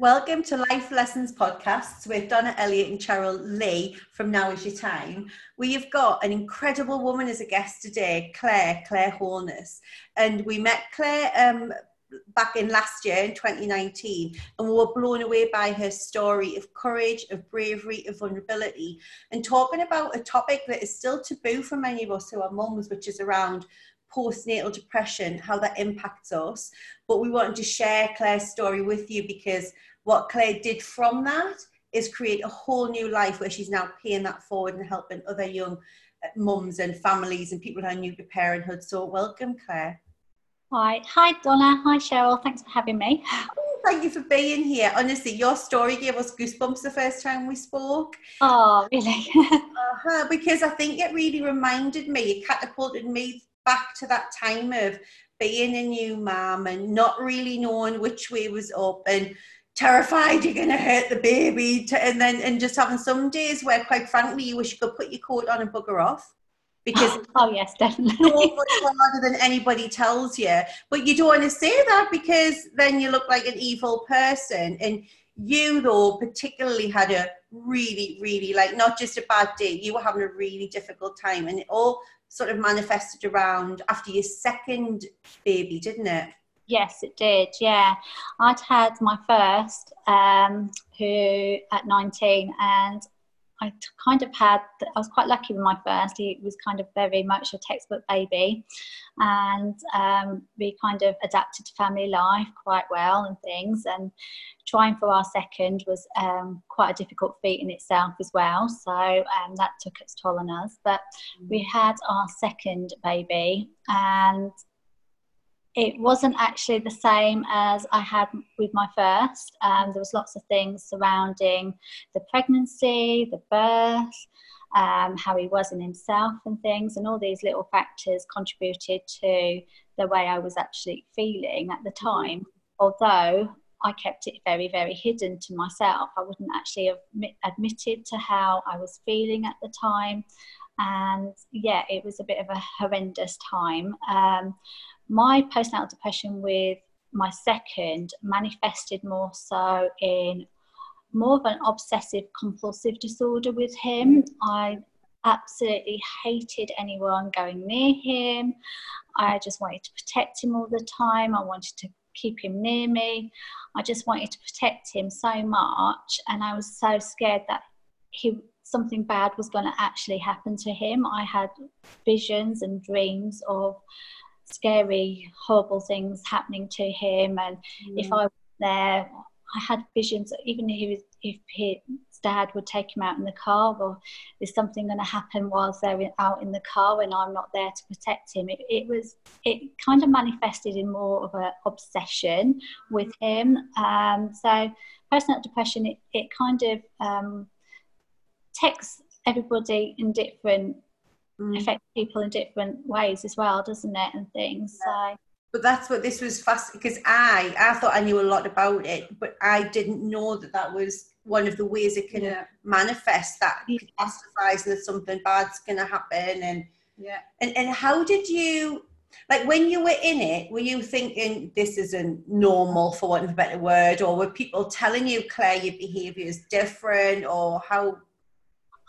Welcome to Life Lessons Podcasts with Donna Elliott and Cheryl Lee from Now Is Your Time. We have got an incredible woman as a guest today, Claire, Claire Holness. And we met Claire um, back in last year in 2019 and we were blown away by her story of courage of bravery of vulnerability and talking about a topic that is still taboo for many of us who are mums which is around postnatal depression how that impacts us but we wanted to share claire's story with you because what Claire did from that is create a whole new life where she's now paying that forward and helping other young uh, mums and families and people who are new to parenthood. So welcome, Claire. Hi, hi Donna. Hi Cheryl. Thanks for having me. Oh, thank you for being here. Honestly, your story gave us goosebumps the first time we spoke. Oh, really? uh-huh, because I think it really reminded me, it catapulted me back to that time of being a new mom and not really knowing which way was up and terrified you're going to hurt the baby to, and then and just having some days where quite frankly you wish you could put your coat on and bugger off because oh yes definitely. so much harder than anybody tells you. But you don't want to say that because then you look like an evil person. And you though particularly had a really really like not just a bad day you were having a really difficult time and it all sort of manifested around after your second baby didn't it Yes, it did. Yeah, I'd had my first, um, who at 19, and I kind of had. I was quite lucky with my first. He was kind of very much a textbook baby, and um, we kind of adapted to family life quite well and things. And trying for our second was um, quite a difficult feat in itself as well. So um, that took its toll on us. But we had our second baby, and it wasn't actually the same as I had with my first. Um, there was lots of things surrounding the pregnancy, the birth, um, how he was in himself, and things, and all these little factors contributed to the way I was actually feeling at the time. Although I kept it very, very hidden to myself, I wouldn't actually have admitted to how I was feeling at the time. And yeah, it was a bit of a horrendous time. Um, my postnatal depression with my second manifested more so in more of an obsessive compulsive disorder with him. I absolutely hated anyone going near him. I just wanted to protect him all the time. I wanted to keep him near me. I just wanted to protect him so much, and I was so scared that he something bad was going to actually happen to him. I had visions and dreams of scary, horrible things happening to him. And mm. if I was there, I had visions, even if, he was, if his dad would take him out in the car, or is something going to happen whilst they're out in the car and I'm not there to protect him? It, it was, it kind of manifested in more of an obsession with him. Um, so, postnatal depression, it, it kind of um, takes everybody in different mm. affect people in different ways as well, doesn't it? And things. Yeah. So. But that's what this was fast because I I thought I knew a lot about it, but I didn't know that that was one of the ways it can yeah. manifest that yeah. catastrophizing that something bad's going to happen and yeah and and how did you like when you were in it were you thinking this isn't normal for want of a better word or were people telling you claire your behavior is different or how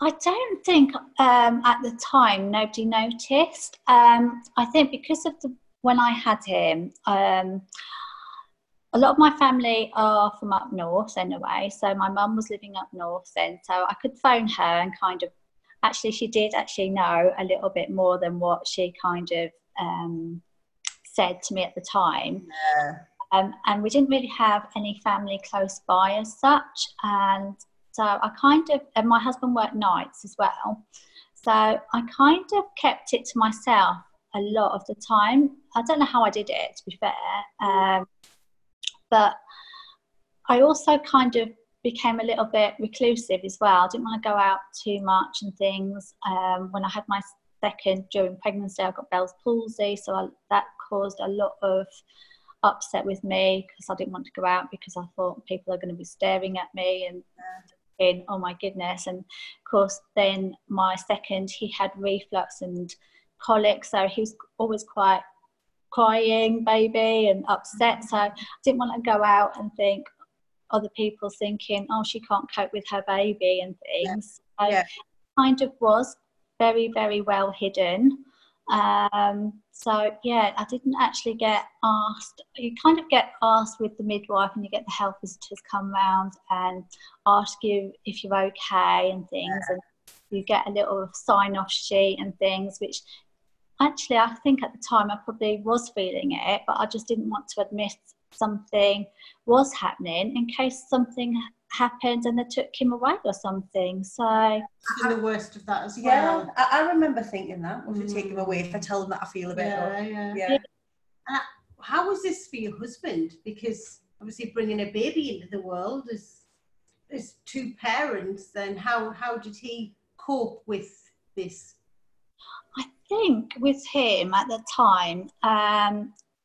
I don't think um, at the time nobody noticed. Um, I think because of the when I had him, um, a lot of my family are from up north anyway. So my mum was living up north then, so I could phone her and kind of. Actually, she did actually know a little bit more than what she kind of um, said to me at the time. Yeah. Um, and we didn't really have any family close by as such. And so I kind of, and my husband worked nights as well. So I kind of kept it to myself a lot of the time. I don't know how I did it, to be fair. Um, but I also kind of became a little bit reclusive as well. I didn't want to go out too much and things. Um, when I had my second during pregnancy, I got Bell's palsy, so I, that caused a lot of upset with me because I didn't want to go out because I thought people are going to be staring at me and thinking, oh my goodness. And of course, then my second, he had reflux and colic, so he was always quite crying baby and upset. So I didn't want to go out and think, other people thinking, oh, she can't cope with her baby and things. Yeah. So Yeah. kind of was very, very well hidden. Um, so yeah, I didn't actually get asked. You kind of get asked with the midwife, and you get the health visitors come round and ask you if you're okay and things, and you get a little sign-off sheet and things, which actually I think at the time I probably was feeling it, but I just didn't want to admit something was happening in case something happened and they took him away or something. So in the worst of that as Yeah, well. I, I remember thinking that. If you take him Mm. away, if I tell them that I feel a bit Yeah, yeah. Yeah. How was this for your husband? Because obviously bringing a baby into the world as as two parents, then how how did he cope with this? I think with him at the time,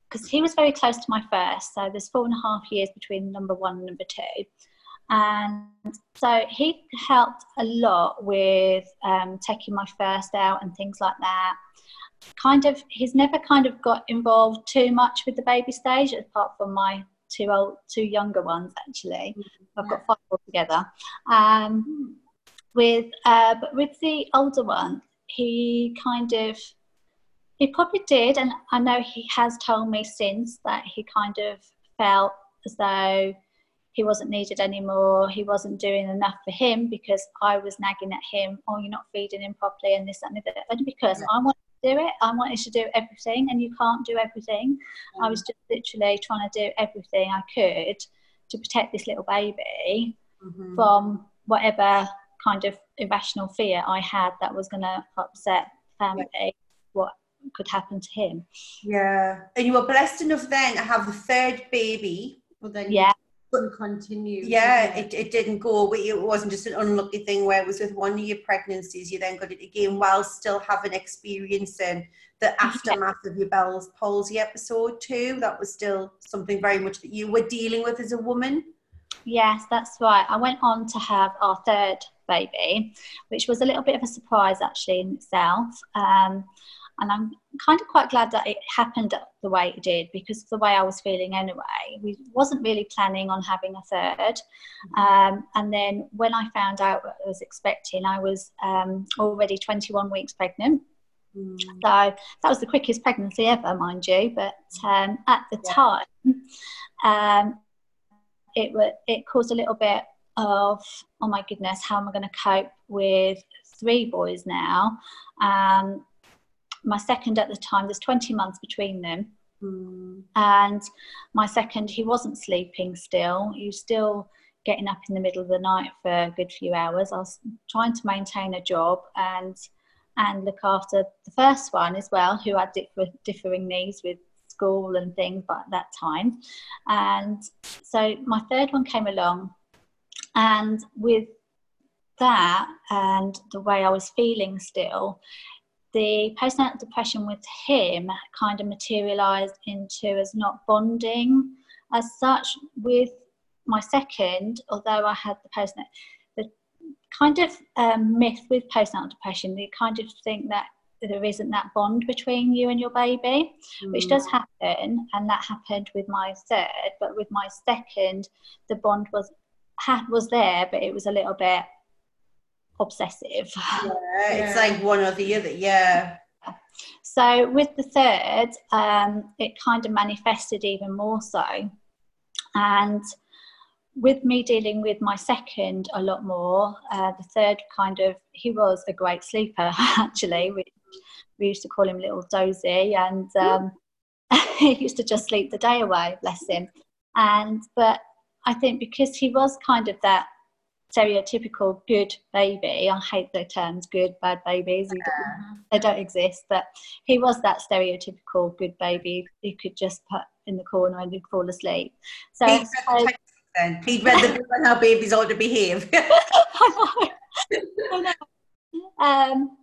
because he was very close to my first, so there's four and a half years between number one and number two. And so he helped a lot with um, taking my first out and things like that. Kind of, he's never kind of got involved too much with the baby stage, apart from my two old, two younger ones actually. I've got five altogether. Um, with, uh, but with the older one, he kind of he probably did and i know he has told me since that he kind of felt as though he wasn't needed anymore he wasn't doing enough for him because i was nagging at him oh you're not feeding him properly and this and that only because i wanted to do it i wanted to do everything and you can't do everything i was just literally trying to do everything i could to protect this little baby Mhm. from whatever kind of irrational fear I had that was going to upset family, what could happen to him. Yeah. And you were blessed enough then to have the third baby. But then Yeah. Couldn't continue. Yeah, it, it didn't go. It wasn't just an unlucky thing where it was with one of your pregnancies, you then got it again while still having experiencing the aftermath of your Bell's palsy episode too. That was still something very much that you were dealing with as a woman. Yes, that's right. I went on to have our third baby, which was a little bit of a surprise actually in itself. Um, and I'm kind of quite glad that it happened the way it did because of the way I was feeling anyway. We wasn't really planning on having a third. Um, and then when I found out what I was expecting, I was um, already 21 weeks pregnant. Mm. So that was the quickest pregnancy ever, mind you. But um, at the Yeah. time, um, it wa it caused a little bit of oh my goodness, how am I going to cope with three boys now? Um, my second at the time, there's 20 months between them, Mm. and my second, he wasn't sleeping still. He was still getting up in the middle of the night for a good few hours. I was trying to maintain a job and and look after the first one as well, who had differ, differing needs with school and things but at that time. And so my third one came along, and with that and the way I was feeling still, the postnatal depression with him kind of materialized into as not bonding as such with my second, although I had the postnatal, the kind of um, myth with postnatal depression, they kind of think that there isn't that bond between you and your baby, which Mm. does happen, and that happened with my third, but with my second, the bond was ha- was there, but it was a little bit obsessive. Yeah, it's Yeah. like one or the other. Yeah. So with the third, um, it kind of manifested even more so. And with me dealing with my second a lot more, uh, the third kind of, he was a great sleeper actually. We, we used to call him Little Dozy and um, he used to just sleep the day away, bless him. And, but I think because he was kind of that stereotypical good baby, I hate the terms good, bad babies. He don't- they don't exist. But he was that stereotypical good baby who could just put in the corner and you'd fall asleep. So, He'd so the. He'd read the book on how babies ought to behave. I know. I know. Um,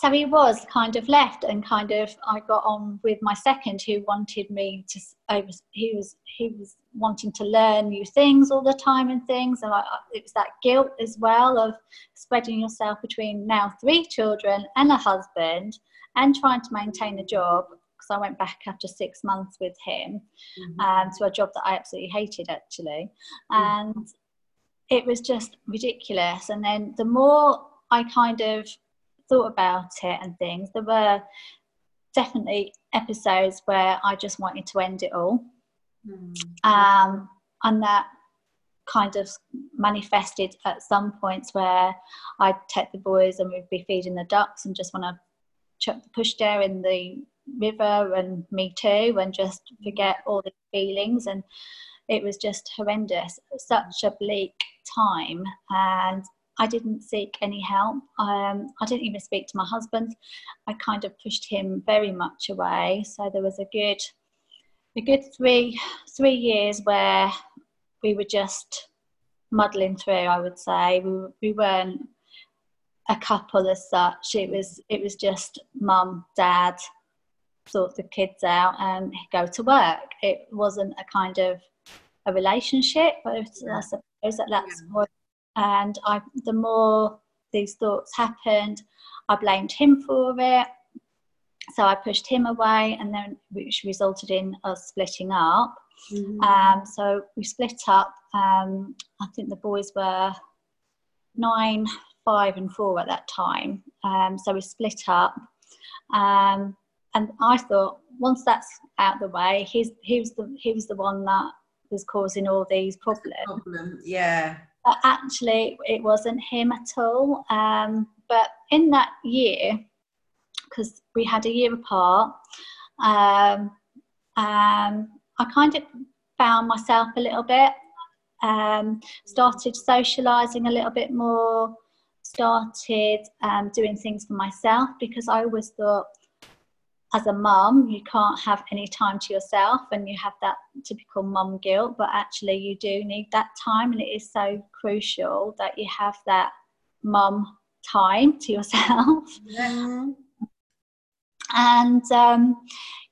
so he was kind of left, and kind of I got on with my second, who wanted me to. I was he was he was wanting to learn new things all the time and things, and I, it was that guilt as well of spreading yourself between now three children and a husband, and trying to maintain a job. because I went back after six months with him mm-hmm. um, to a job that I absolutely hated actually. Mm-hmm. And it was just ridiculous. And then the more I kind of thought about it and things, there were definitely episodes where I just wanted to end it all. Mm-hmm. Um, and that kind of manifested at some points where I'd take the boys and we'd be feeding the ducks and just want to chuck the pushchair in the river and me too and just forget all the feelings and it was just horrendous such a bleak time and I didn't seek any help. Um, I didn't even speak to my husband. I kind of pushed him very much away. So there was a good, a good three three years where we were just muddling through. I would say we we weren't a couple as such. It was it was just mum, dad, sort the kids out and go to work. It wasn't a kind of a relationship, but I suppose that that's yeah. And I, the more these thoughts happened, I blamed him for it. So I pushed him away, and then which resulted in us splitting up. Mm-hmm. Um, so we split up. Um, I think the boys were nine, five, and four at that time. Um, so we split up. Um, and I thought once that's out of the way, he's he was the he was the one that was causing all these problems. Problem. Yeah. But actually, it wasn't him at all. Um, but in that year, because we had a year apart, um, um, I kind of found myself a little bit, um, started socialising a little bit more, started um, doing things for myself because I always thought as a mum, you can't have any time to yourself and you have that typical mum guilt, but actually, you do need that time, and it is so crucial that you have that mum time to yourself. Mm-hmm. And um,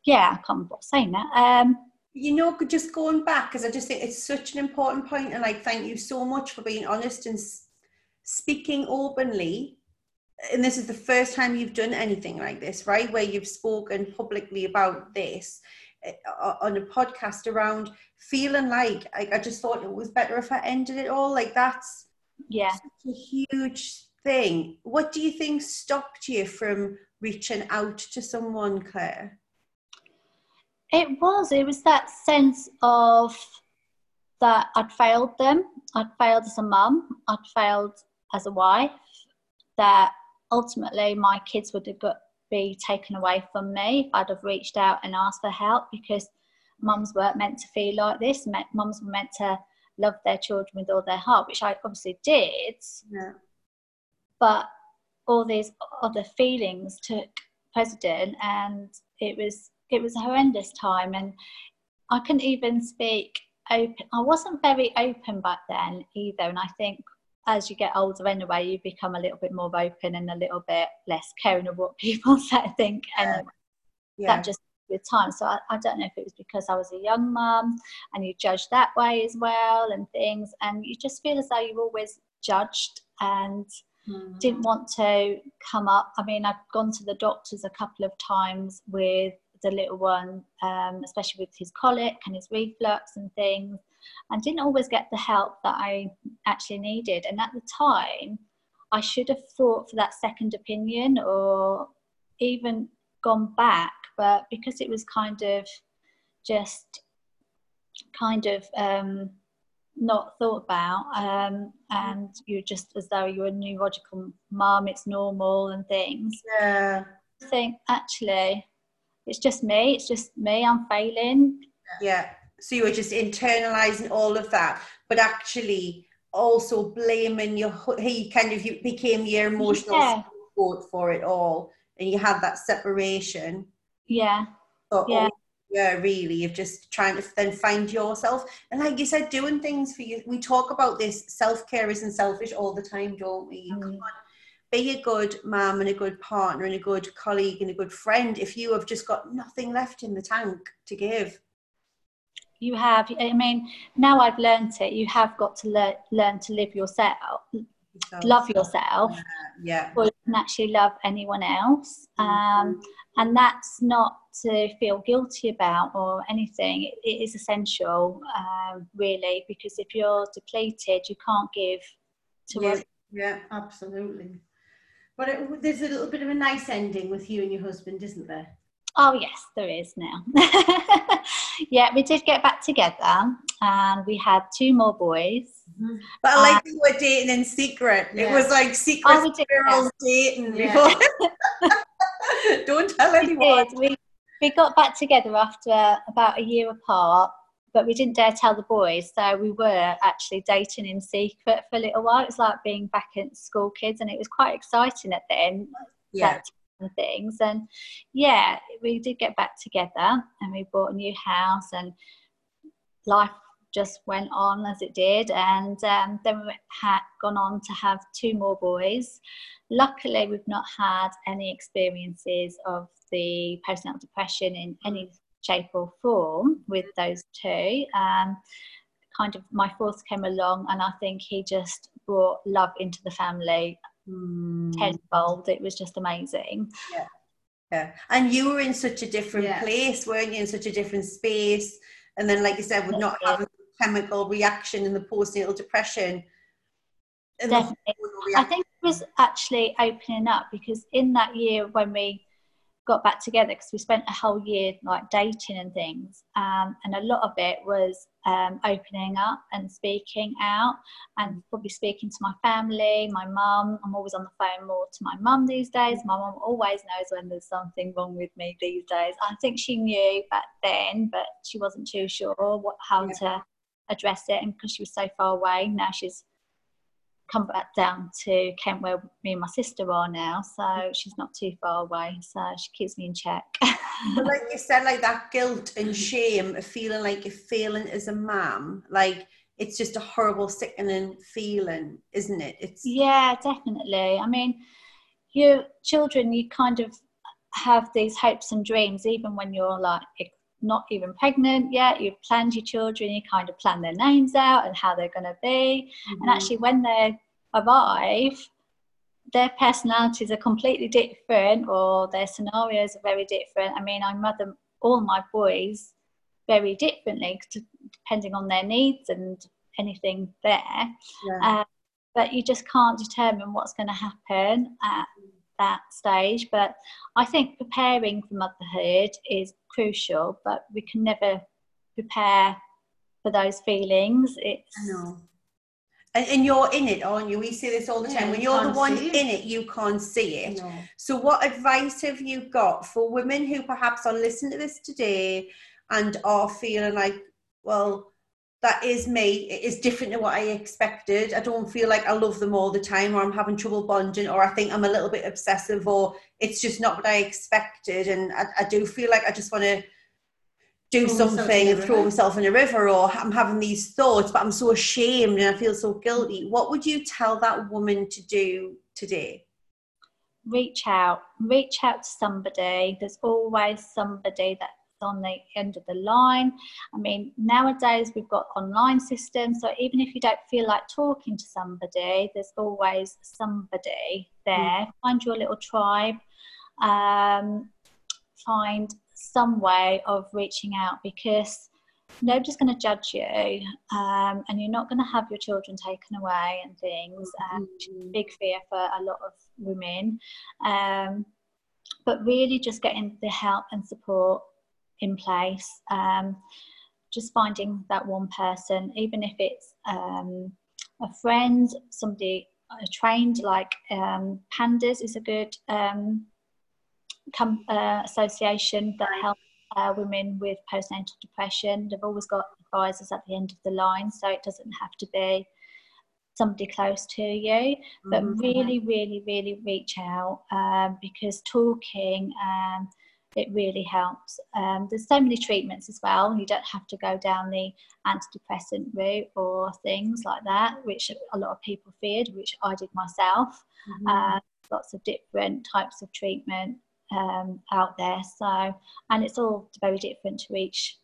yeah, I can't remember what saying that. Um, you know, just going back, because I just think it's such an important point, and like, thank you so much for being honest and speaking openly and this is the first time you've done anything like this, right? Where you've spoken publicly about this eh, on a podcast around feeling like I, I just thought it was better if I ended it all. Like that's yeah, a huge thing. What do you think stopped you from reaching out to someone, Claire? It was. It was that sense of that I'd failed them. I'd failed as a mum. I'd failed as a wife. That ultimately my kids would have got be taken away from me if I'd have reached out and asked for help because mums weren't meant to feel like this. Mums were meant to love their children with all their heart, which I obviously did. Yeah. But all these other feelings took precedent, and it was it was a horrendous time, and I couldn't even speak open. I wasn't very open back then either, and I think as you get older anyway, you become a little bit more open and a little bit less caring of what people say, I think. And yeah. that just with time. So I, I, don't know if it was because I was a young mum and you judged that way as well and things. And you just feel as though you're always judged and mm. didn't want to come up. I mean, I've gone to the doctors a couple of times with the little one, um, especially with his colic and his reflux and things and didn't always get the help that I actually needed. And at the time, I should have fought for that second opinion or even gone back, but because it was kind of just kind of um, not thought about, um, and you're just as though you're a neurological mum, it's normal and things. Yeah. I think actually, it's just me. It's just me. I'm failing. Yeah. So you were just internalizing all of that, but actually also blaming your he kind of you became your emotional yeah. support for it all, and you had that separation. Yeah. So yeah. yeah, really, you're just trying to then find yourself, and like you said, doing things for you. We talk about this self care isn't selfish all the time, don't we? Mm. Be a good mom and a good partner and a good colleague and a good friend if you have just got nothing left in the tank to give you have i mean now i've learned it you have got to learn learn to live yourself love yourself Yeah, yeah. you can actually love anyone else. Um, and that's not to feel guilty about or anything. It, it is essential, um, really, because if you're depleted, you can't give to Yeah. Yeah, absolutely. But it, there's a little bit of a nice ending with you and your husband, isn't there? Oh, yes, there is now. yeah, we did get back together and we had two more boys. Mm-hmm. But I like you were dating in secret. It was like secret Oh, did, girls dating Yeah. before. Don't tell We anyone. did. We, we got back together after about a year apart, but we didn't dare tell the boys. So we were actually dating in secret for a little while. It was like being back at school kids, and it was quite exciting at then. Yeah. that kind of things. And yeah, we did get back together and we bought a new house and life just went on as it did. And um, then we had gone on to have two more boys. Luckily, we've not had any experiences of the postnatal depression in any shape or form with those two. Um, kind of my fourth came along, and I think he just brought love into the family Mm. tenfold. It was just amazing. Yeah. Yeah. And you were in such a different Yeah. place, weren't you? In such a different space. And then, like you said, with not having the chemical reaction in the postnatal depression. Definitely. I think it was actually opening up because in that year when we got back together, because we spent a whole year like dating and things, um, and a lot of it was um, opening up and speaking out, and probably speaking to my family, my mum. I'm always on the phone more to my mum these days. My mum always knows when there's something wrong with me these days. I think she knew back then, but she wasn't too sure what how Yeah. to address it, and because she was so far away, now she's come back down to Kent where me and my sister are now, so she's not too far away, so she keeps me in check. Like you said, like that guilt and mm. shame of feeling like you're failing as a mum, like it's just a horrible, sickening feeling, isn't it? It's yeah, definitely. I mean, your children, you kind of have these hopes and dreams, even when you're like not even pregnant yet. You've planned your children, you kind of plan their names out and how they're going to be. And actually, when they arrive, their personalities are completely different or their scenarios are very different. I mean, I mother all my boys very differently depending on their needs and anything there. Yeah. Uh, but you just can't determine what's going to happen at that stage. But I think preparing for motherhood is crucial, but we can never prepare for those feelings. It's I know. And, and you're in it, aren't you? We see this all the Yeah, time. When you you're the one it. in it, you can't see it. No. So, what advice have you got for women who perhaps are listening to this today and are feeling like, well, that is me. It is different to what I expected. I don't feel like I love them all the time, or I'm having trouble bonding, or I think I'm a little bit obsessive, or it's just not what I expected. And I, I do feel like I just want to do Throw something and throw myself in a river, or I'm having these thoughts, but I'm so ashamed and I feel so guilty. What would you tell that woman to do today? reach out, reach out to somebody. There's always somebody that's on the end of the line. I mean, nowadays we've got online systems, so even if you don't feel like talking to somebody, there's always somebody there. Find your little tribe. Um, find some way of reaching out because nobody's going to judge you um, and you're not going to have your children taken away and things um, which is a big fear for a lot of women um, but really just getting the help and support in place um, just finding that one person even if it's um, a friend somebody trained like um, PANDAS is a good um, com- uh, association that helps uh, women with postnatal depression. They've always got advisors at the end of the line, so it doesn't have to be somebody close to you. But Mhm. really, really, really reach out um, because talking. Um, it really helps. Um, there's so many treatments as well. You don't have to go down the antidepressant route or things like that, which a lot of people feared, which I did myself uh, lots of different types of treatment um, out there. So, and it's all very different to each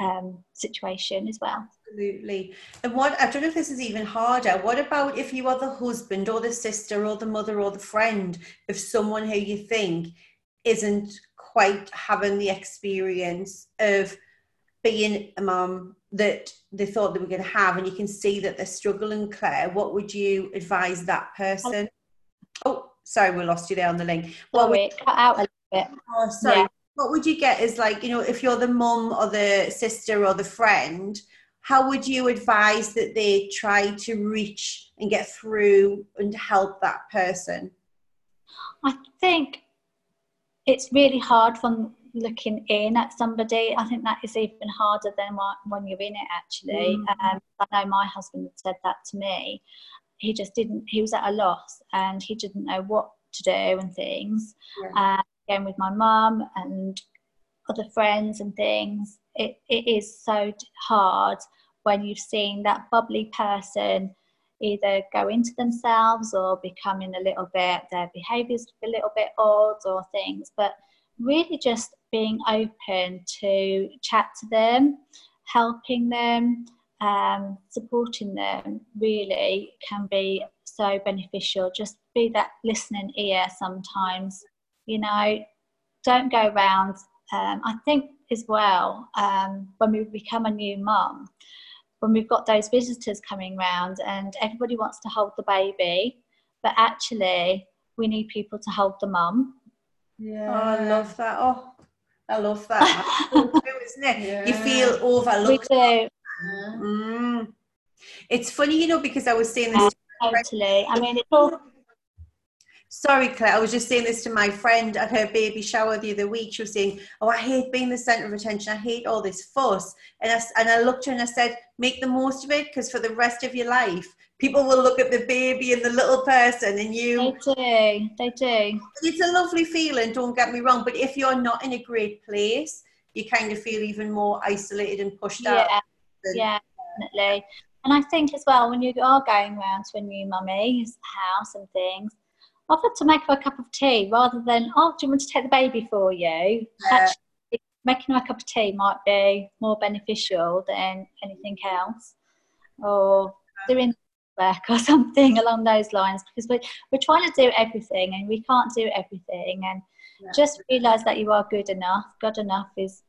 um, situation as well. Absolutely. And what I don't know if this is even harder. What about if you are the husband or the sister or the mother or the friend of someone who you think isn't quite having the experience of being a mum that they thought they were going to have, and you can see that they're struggling, Claire, what would you advise that person? Oh, sorry, we lost you there on the link. What sorry, would, cut out a little bit. Oh, sorry. Yeah. What would you get is like, you know, if you're the mum or the sister or the friend, how would you advise that they try to reach and get through and help that person? I think it's really hard from looking in at somebody. I think that is even harder than when you're in it, actually. Mm. Um, I know my husband said that to me. He just didn't, he was at a loss and he didn't know what to do and things. Yeah. Uh, again, with my mum and other friends and things, it, it is so hard when you've seen that bubbly person either go into themselves or becoming a little bit, their behaviours a little bit odd or things, but really just being open to chat to them, helping them, um, supporting them really can be so beneficial. Just be that listening ear sometimes, you know, don't go around. Um, I think as well, um, when we become a new mum, when we've got those visitors coming round and everybody wants to hold the baby, but actually we need people to hold the mum. Yeah, oh, I love that. Oh, I love that. isn't it? Yeah. You feel overlooked. We do. Mm. It's funny, you know, because I was saying this. totally. I mean, it's all Sorry, Claire, I was just saying this to my friend at her baby shower the other week. She was saying, Oh, I hate being the center of attention. I hate all this fuss. And I, and I looked at her and I said, Make the most of it because for the rest of your life, people will look at the baby and the little person and you. They do. They do. It's a lovely feeling, don't get me wrong. But if you're not in a great place, you kind of feel even more isolated and pushed yeah. out. Yeah, definitely. And I think as well, when you are going around to a new mummy's house and things, offer to make her a cup of tea rather than, oh, do you want to take the baby for you? Yeah. Actually, making her a cup of tea might be more beneficial than anything else. Or doing work or something along those lines because we're, we're trying to do everything and we can't do everything. And yeah. just realize that you are good enough. Good enough is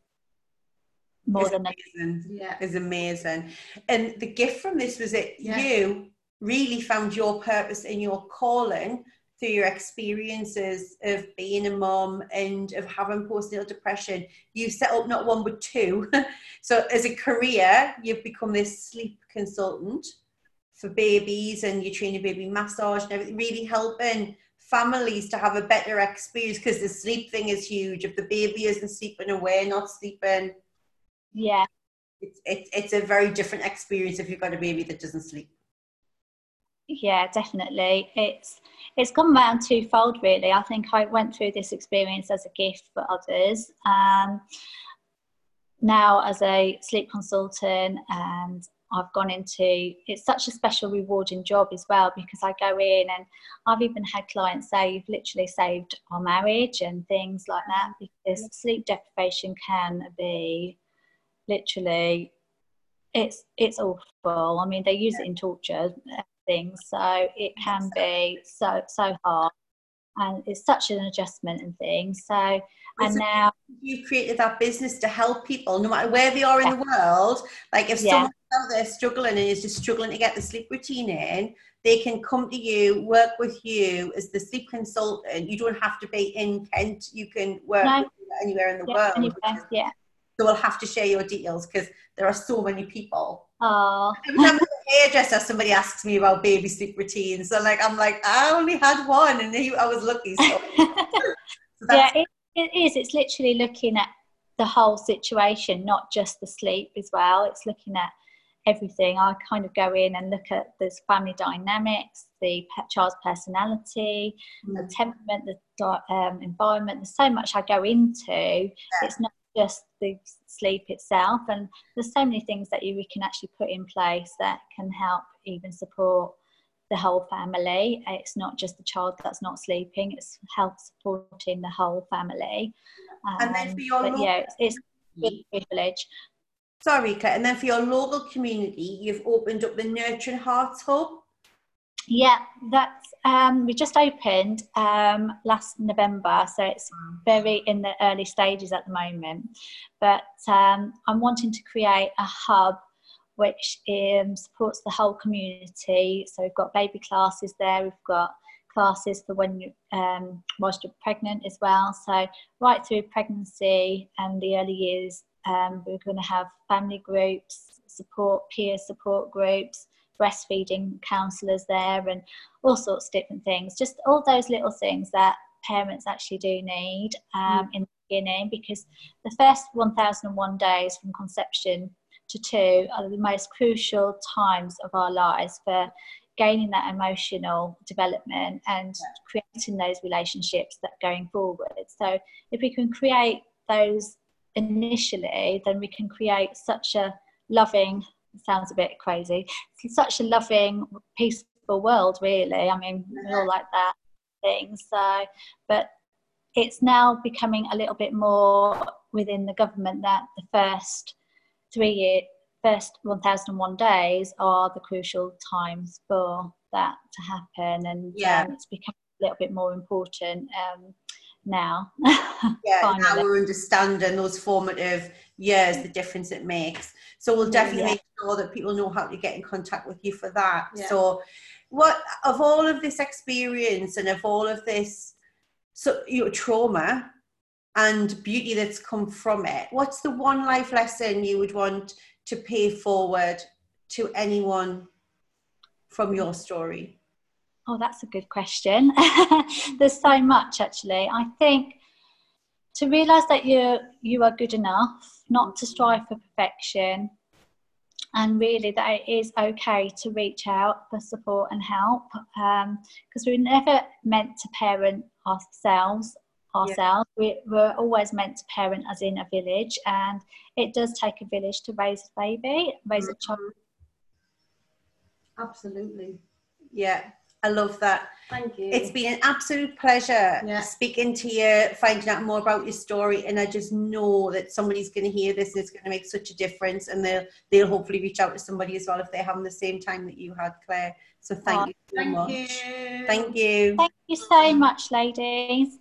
more it's than amazing. Yeah, is amazing. And the gift from this was that yeah. you really found your purpose in your calling through your experiences of being a mom and of having postnatal depression, you set up not one but two. so as a career, you've become this sleep consultant for babies and you train your baby massage and everything, really helping families to have a better experience because the sleep thing is huge. If the baby isn't sleeping away, not sleeping, yeah, it's, it's, it's a very different experience if you've got a baby that doesn't sleep yeah definitely. It's it's gone round twofold really. I think i went through this experience as a gift for others um, now as a sleep consultant and I've gone into it's such a special rewarding job as well because I go in and I've even had clients say you've literally saved our marriage and things like that because sleep deprivation can be literally it's it's awful. I mean they use it in torture things. So it can be so so hard, and it's such an adjustment and things. So and now you've created that business to help people, no matter where they are in the world. Like if yeah. someone out there struggling and is just struggling to get the sleep routine in, they can come to you, work with you as the sleep consultant. You don't have to be in Kent. You can work no. anywhere in the yeah, world. Anywhere, yeah. So we'll have to share your details because there are so many people. Oh hairdresser, somebody asks me about baby sleep routines. So like I'm like, I only had one and he, I was lucky. So, so yeah, it, it is. It's literally looking at the whole situation, not just the sleep as well. It's looking at everything. I kind of go in and look at the family dynamics, the child's personality, mm. the temperament, the um, environment. There's so much I go into. Yeah. It's not just the sleep itself and there's so many things that you we can actually put in place that can help even support the whole family it's not just the child that's not sleeping it's help supporting the whole family um, and then for your but yeah it's, it's a privilege Sorry, Claire. And then for your local community, you've opened up the Nurturing Hearts Hub. Yeah, that's um, we just opened um, last November, so it's very in the early stages at the moment. But um, I'm wanting to create a hub which um, supports the whole community. So we've got baby classes there, we've got classes for when you um, whilst you're pregnant as well. So right through pregnancy and the early years, um, we're going to have family groups, support peer support groups, breastfeeding counsellors there, and all sorts of different things. Just all those little things that parents actually do need um, mm. in the beginning because the first 1001 days from conception to two are the most crucial times of our lives for gaining that emotional development and yeah. creating those relationships that going forward. So if we can create those initially, then we can create such a loving, sounds a bit crazy, such a loving, peaceful world, really. I mean, we all like that thing. So, but it's now becoming a little bit more within the government that the first three year first 1001 days are the crucial times for that to happen and yeah. um, it's become a little bit more important um, now. Yeah now we're understanding those formative years the difference it makes. So we'll definitely yeah. make sure that people know how to get in contact with you for that. Yeah. so what of all of this experience and of all of this so your trauma and beauty that's come from it what's the one life lesson you would want to pay forward to anyone from your story Oh, that's a good question. There's so much actually. I think to realize that you you are good enough, not to strive for perfection, and really that it is okay to reach out for support and help because um, we're never meant to parent ourselves ourselves yeah. we, are always meant to parent as in a village and it does take a village to raise a baby raise mm-hmm. a child absolutely yeah I love that. Thank you. It's been an absolute pleasure yeah. speaking to you, finding out more about your story, and I just know that somebody's going to hear this and it's going to make such a difference, and they'll they'll hopefully reach out to somebody as well if they're having the same time that you had, Claire. So thank oh, you so thank much. You. Thank you. Thank you so much, ladies.